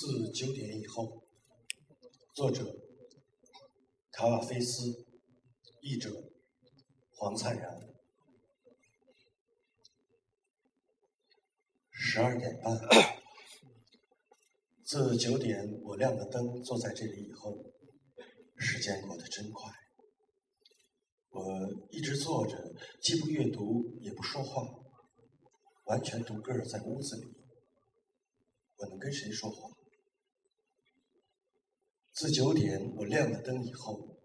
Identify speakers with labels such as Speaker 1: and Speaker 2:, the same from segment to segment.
Speaker 1: 自九点以后，作者卡瓦菲斯，译者黄灿然。十二点半，自九点我亮了灯，坐在这里以后，时间过得真快。我一直坐着，既不阅读，也不说话，完全独个儿在屋子里。我能跟谁说话？自九点我亮了灯以后，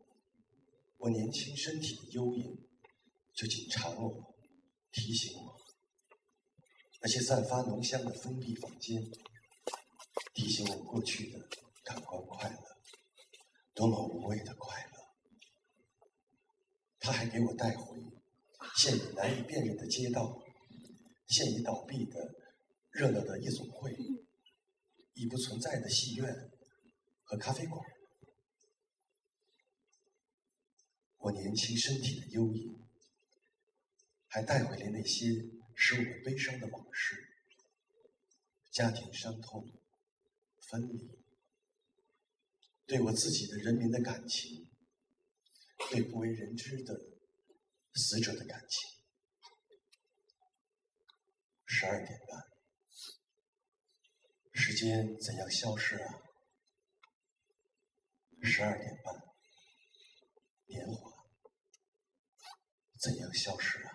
Speaker 1: 我年轻身体的幽影就紧缠我，提醒我；那些散发浓香的封闭房间，提醒我过去的感官快乐，多么无谓的快乐！他还给我带回现已难以辨认的街道，现已倒闭的热闹的夜总会，已不存在的戏院和咖啡馆。我年轻身体的忧郁，还带回来那些使我悲伤的往事：家庭伤痛、分离，对我自己的人民的感情。对不为人知的死者的感情。十二点半，时间怎样消失啊？十二点半，年华怎样消失啊？